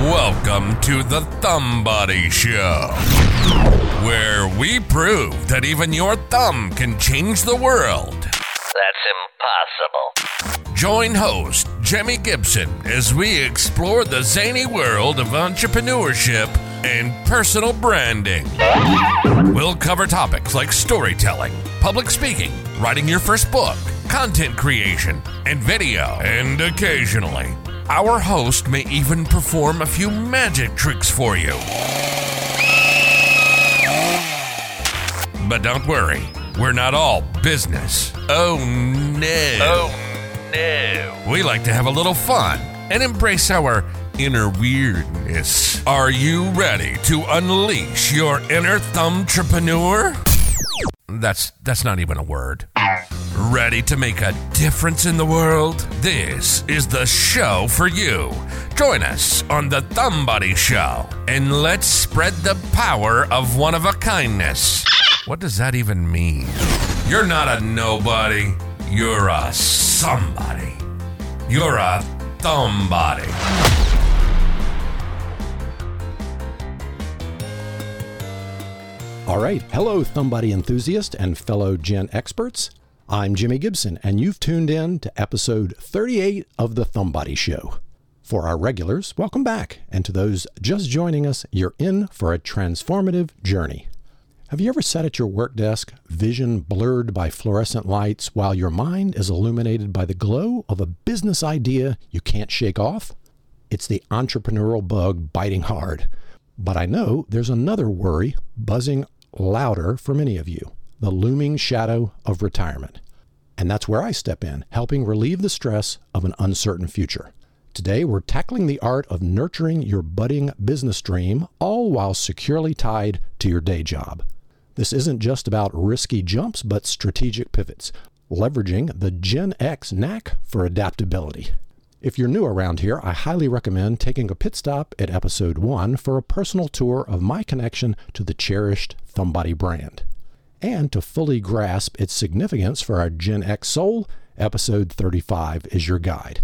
Welcome to the Thumbody Show, where we prove that even your thumb can change the world. That's impossible. Join host Jimi Gibson as we explore the zany world of entrepreneurship and personal branding. We'll cover topics like storytelling, public speaking, writing your first book, content creation, and video. And occasionally, our host may even perform a few magic tricks for you. But don't worry, we're not all business. Oh no. Oh no. We like to have a little fun and embrace our inner weirdness. Are you ready to unleash your inner thumbtrepreneur? That's that's not even a word. Ready to make a difference in the world? This is the show for you. Join us on the Thumbody Show and let's spread the power of one of a kindness. What does that even mean? You're not a nobody, you're a somebody. You're a thumbody. All right. Hello, Thumbody enthusiast and fellow GenXperts. I'm Jimi Gibson, and you've tuned in to episode 38 of the Thumbody Show. For our regulars, welcome back. And to those just joining us, you're in for a transformative journey. Have you ever sat at your work desk, vision blurred by fluorescent lights, while your mind is illuminated by the glow of a business idea you can't shake off? It's the entrepreneurial bug biting hard. But I know there's another worry buzzing louder for many of you the looming shadow of retirement. And that's where I step in, helping relieve the stress of an uncertain future. Today, we're tackling the art of nurturing your budding business dream, all while securely tied to your day job. This isn't just about risky jumps, but strategic pivots, leveraging the Gen X knack for adaptability. If you're new around here, I highly recommend taking a pit stop at episode 1 for a personal tour of my connection to the cherished Thumbody brand. And to fully grasp its significance for our Gen X soul, episode 35 is your guide.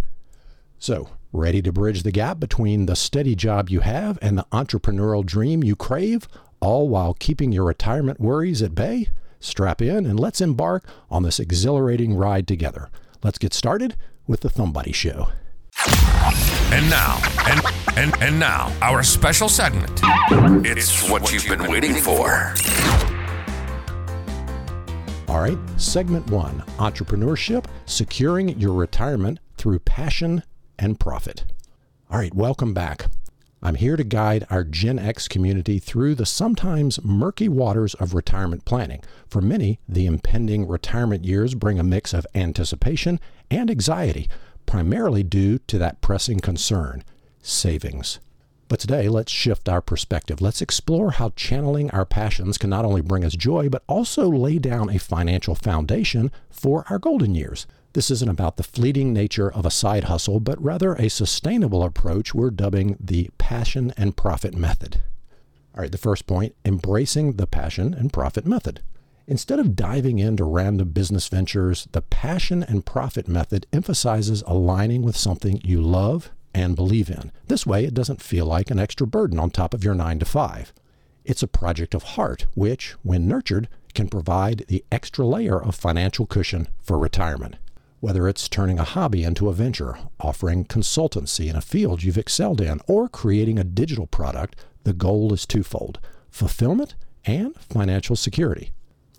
So, ready to bridge the gap between the steady job you have and the entrepreneurial dream you crave, all while keeping your retirement worries at bay? Strap in and let's embark on this exhilarating ride together. Let's get started with the Thumbody Show. And now, and and and now, our special segment. It's, what, you've been waiting for. All right, segment one entrepreneurship, securing your retirement through passion and profit. All right, welcome back. I'm here to guide our Gen X community through the sometimes murky waters of retirement planning. For many, the impending retirement years bring a mix of anticipation and anxiety, primarily due to that pressing concern savings. But today, let's shift our perspective. Let's explore how channeling our passions can not only bring us joy, but also lay down a financial foundation for our golden years. This isn't about the fleeting nature of a side hustle, but rather a sustainable approach we're dubbing the passion and profit method. All right, the first point embracing the passion and profit method. Instead of diving into random business ventures, the passion and profit method emphasizes aligning with something you love and believe in. This way, it doesn't feel like an extra burden on top of your 9 to 5. It's a project of heart, which, when nurtured, can provide the extra layer of financial cushion for retirement. Whether it's turning a hobby into a venture, offering consultancy in a field you've excelled in, or creating a digital product, the goal is twofold fulfillment and financial security.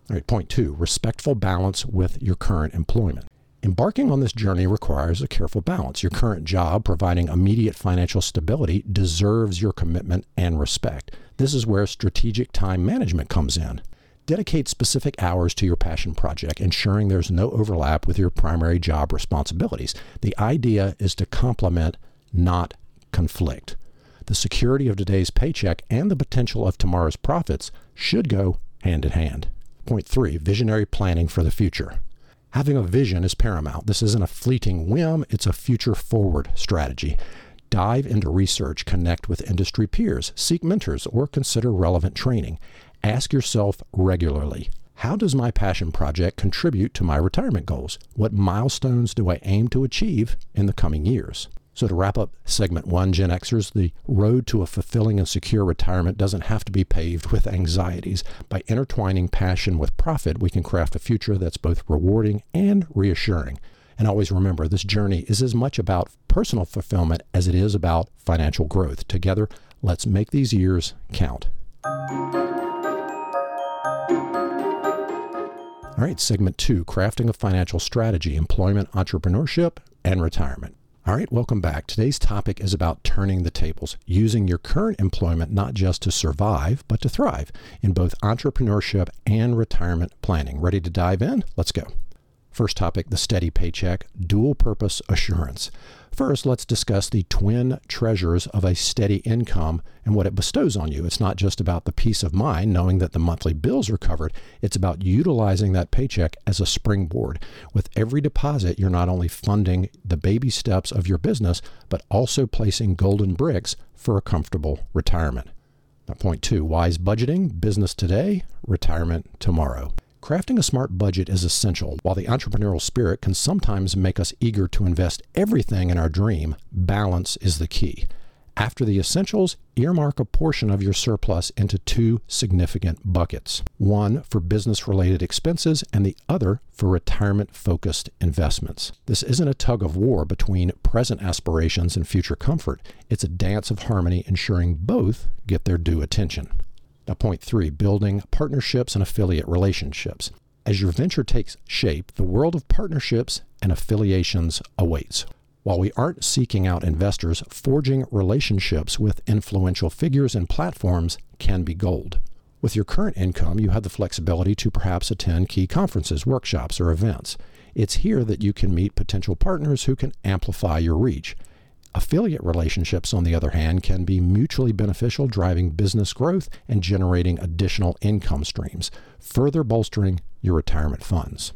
All right, point two respectful balance with your current employment. Embarking on this journey requires a careful balance. Your current job, providing immediate financial stability, deserves your commitment and respect. This is where strategic time management comes in. Dedicate specific hours to your passion project, ensuring there's no overlap with your primary job responsibilities. The idea is to complement, not conflict. The security of today's paycheck and the potential of tomorrow's profits should go hand in hand. Point three visionary planning for the future. Having a vision is paramount. This isn't a fleeting whim, it's a future forward strategy. Dive into research, connect with industry peers, seek mentors, or consider relevant training. Ask yourself regularly how does my passion project contribute to my retirement goals? What milestones do I aim to achieve in the coming years? So, to wrap up segment one, Gen Xers, the road to a fulfilling and secure retirement doesn't have to be paved with anxieties. By intertwining passion with profit, we can craft a future that's both rewarding and reassuring. And always remember, this journey is as much about personal fulfillment as it is about financial growth. Together, let's make these years count. All right, segment two crafting a financial strategy, employment, entrepreneurship, and retirement. All right, welcome back. Today's topic is about turning the tables, using your current employment not just to survive, but to thrive in both entrepreneurship and retirement planning. Ready to dive in? Let's go. First topic the steady paycheck, dual purpose assurance. First, let's discuss the twin treasures of a steady income and what it bestows on you. It's not just about the peace of mind, knowing that the monthly bills are covered, it's about utilizing that paycheck as a springboard. With every deposit, you're not only funding the baby steps of your business, but also placing golden bricks for a comfortable retirement. Now, point two wise budgeting, business today, retirement tomorrow. Crafting a smart budget is essential. While the entrepreneurial spirit can sometimes make us eager to invest everything in our dream, balance is the key. After the essentials, earmark a portion of your surplus into two significant buckets one for business related expenses, and the other for retirement focused investments. This isn't a tug of war between present aspirations and future comfort, it's a dance of harmony ensuring both get their due attention. Now, point three building partnerships and affiliate relationships. As your venture takes shape, the world of partnerships and affiliations awaits. While we aren't seeking out investors, forging relationships with influential figures and platforms can be gold. With your current income, you have the flexibility to perhaps attend key conferences, workshops, or events. It's here that you can meet potential partners who can amplify your reach. Affiliate relationships, on the other hand, can be mutually beneficial, driving business growth and generating additional income streams, further bolstering your retirement funds.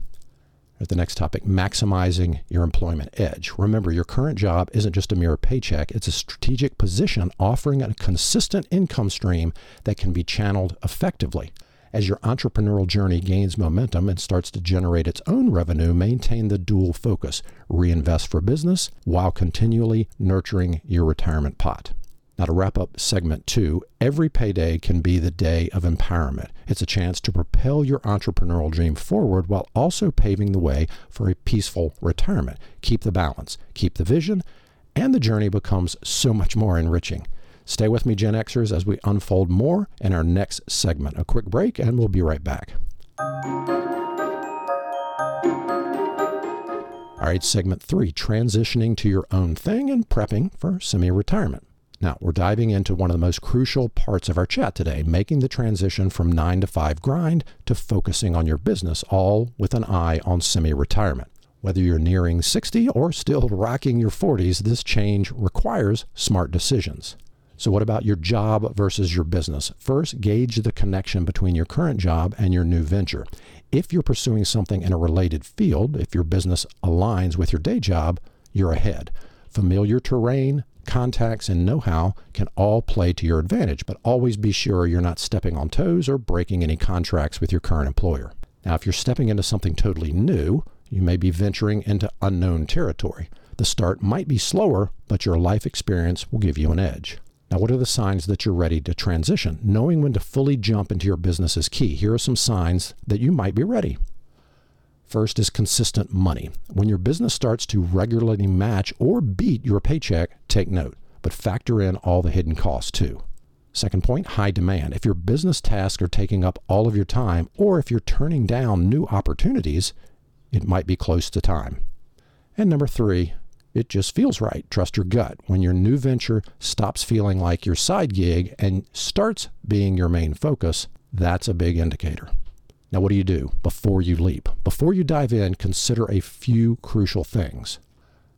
At the next topic, maximizing your employment edge. Remember, your current job isn't just a mere paycheck, it's a strategic position offering a consistent income stream that can be channeled effectively. As your entrepreneurial journey gains momentum and starts to generate its own revenue, maintain the dual focus reinvest for business while continually nurturing your retirement pot. Now, to wrap up segment two, every payday can be the day of empowerment. It's a chance to propel your entrepreneurial dream forward while also paving the way for a peaceful retirement. Keep the balance, keep the vision, and the journey becomes so much more enriching. Stay with me, Gen Xers, as we unfold more in our next segment. A quick break, and we'll be right back. All right, segment three transitioning to your own thing and prepping for semi retirement. Now, we're diving into one of the most crucial parts of our chat today making the transition from nine to five grind to focusing on your business, all with an eye on semi retirement. Whether you're nearing 60 or still rocking your 40s, this change requires smart decisions. So, what about your job versus your business? First, gauge the connection between your current job and your new venture. If you're pursuing something in a related field, if your business aligns with your day job, you're ahead. Familiar terrain, contacts, and know how can all play to your advantage, but always be sure you're not stepping on toes or breaking any contracts with your current employer. Now, if you're stepping into something totally new, you may be venturing into unknown territory. The start might be slower, but your life experience will give you an edge. Now, what are the signs that you're ready to transition? Knowing when to fully jump into your business is key. Here are some signs that you might be ready. First is consistent money. When your business starts to regularly match or beat your paycheck, take note, but factor in all the hidden costs too. Second point, high demand. If your business tasks are taking up all of your time, or if you're turning down new opportunities, it might be close to time. And number three, it just feels right. Trust your gut. When your new venture stops feeling like your side gig and starts being your main focus, that's a big indicator. Now, what do you do before you leap? Before you dive in, consider a few crucial things.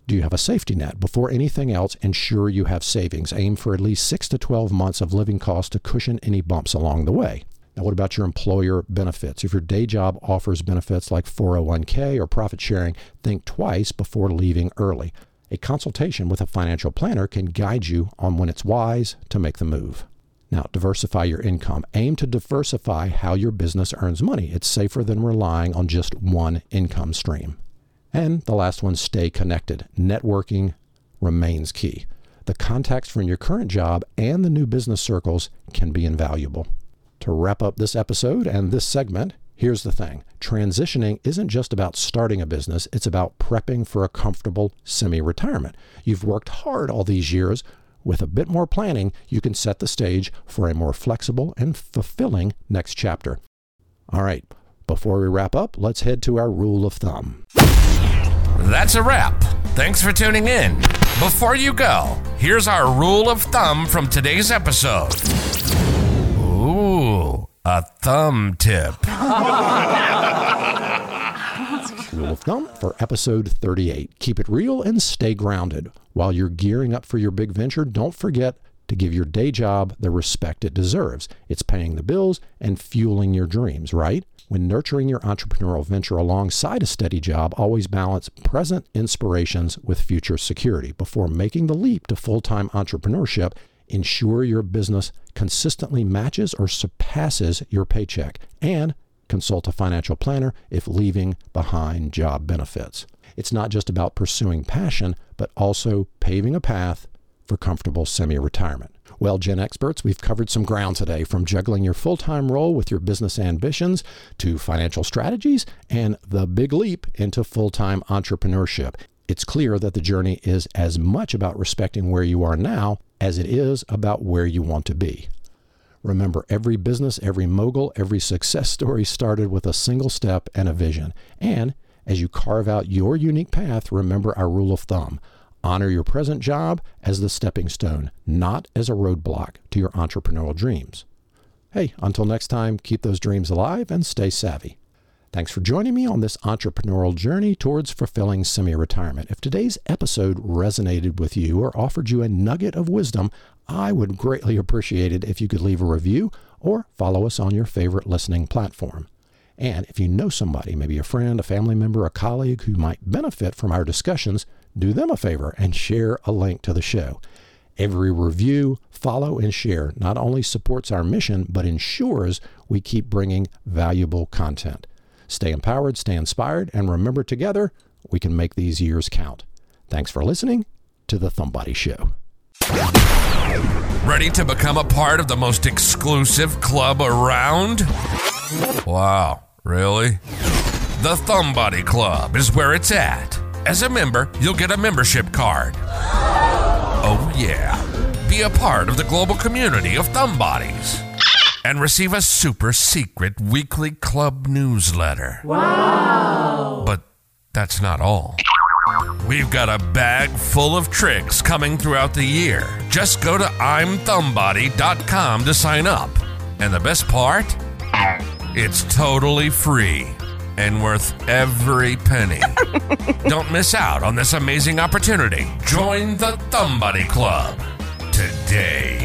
Do you have a safety net? Before anything else, ensure you have savings. Aim for at least 6 to 12 months of living costs to cushion any bumps along the way. Now, what about your employer benefits? If your day job offers benefits like 401k or profit sharing, think twice before leaving early. A consultation with a financial planner can guide you on when it's wise to make the move. Now, diversify your income. Aim to diversify how your business earns money. It's safer than relying on just one income stream. And the last one, stay connected. Networking remains key. The contacts from your current job and the new business circles can be invaluable. To wrap up this episode and this segment, here's the thing transitioning isn't just about starting a business, it's about prepping for a comfortable semi retirement. You've worked hard all these years. With a bit more planning, you can set the stage for a more flexible and fulfilling next chapter. All right, before we wrap up, let's head to our rule of thumb. That's a wrap. Thanks for tuning in. Before you go, here's our rule of thumb from today's episode. Ooh, a thumb tip. Rule of thumb for episode 38 keep it real and stay grounded. While you're gearing up for your big venture, don't forget to give your day job the respect it deserves. It's paying the bills and fueling your dreams, right? When nurturing your entrepreneurial venture alongside a steady job, always balance present inspirations with future security. Before making the leap to full time entrepreneurship, ensure your business consistently matches or surpasses your paycheck and consult a financial planner if leaving behind job benefits. It's not just about pursuing passion, but also paving a path for comfortable semi retirement. Well, GenXperts, we've covered some ground today from juggling your full time role with your business ambitions to financial strategies and the big leap into full time entrepreneurship. It's clear that the journey is as much about respecting where you are now as it is about where you want to be. Remember, every business, every mogul, every success story started with a single step and a vision. And as you carve out your unique path, remember our rule of thumb honor your present job as the stepping stone, not as a roadblock to your entrepreneurial dreams. Hey, until next time, keep those dreams alive and stay savvy. Thanks for joining me on this entrepreneurial journey towards fulfilling semi retirement. If today's episode resonated with you or offered you a nugget of wisdom, I would greatly appreciate it if you could leave a review or follow us on your favorite listening platform. And if you know somebody, maybe a friend, a family member, a colleague who might benefit from our discussions, do them a favor and share a link to the show. Every review, follow, and share not only supports our mission, but ensures we keep bringing valuable content. Stay empowered, stay inspired, and remember together, we can make these years count. Thanks for listening to The Thumbody Show. Ready to become a part of the most exclusive club around? Wow, really? The Thumbody Club is where it's at. As a member, you'll get a membership card. Oh, yeah. Be a part of the global community of Thumbodies and receive a super secret weekly club newsletter. Wow. But that's not all. We've got a bag full of tricks coming throughout the year. Just go to I'mThumbody.com to sign up. And the best part? It's totally free and worth every penny. Don't miss out on this amazing opportunity. Join the Thumbody Club today.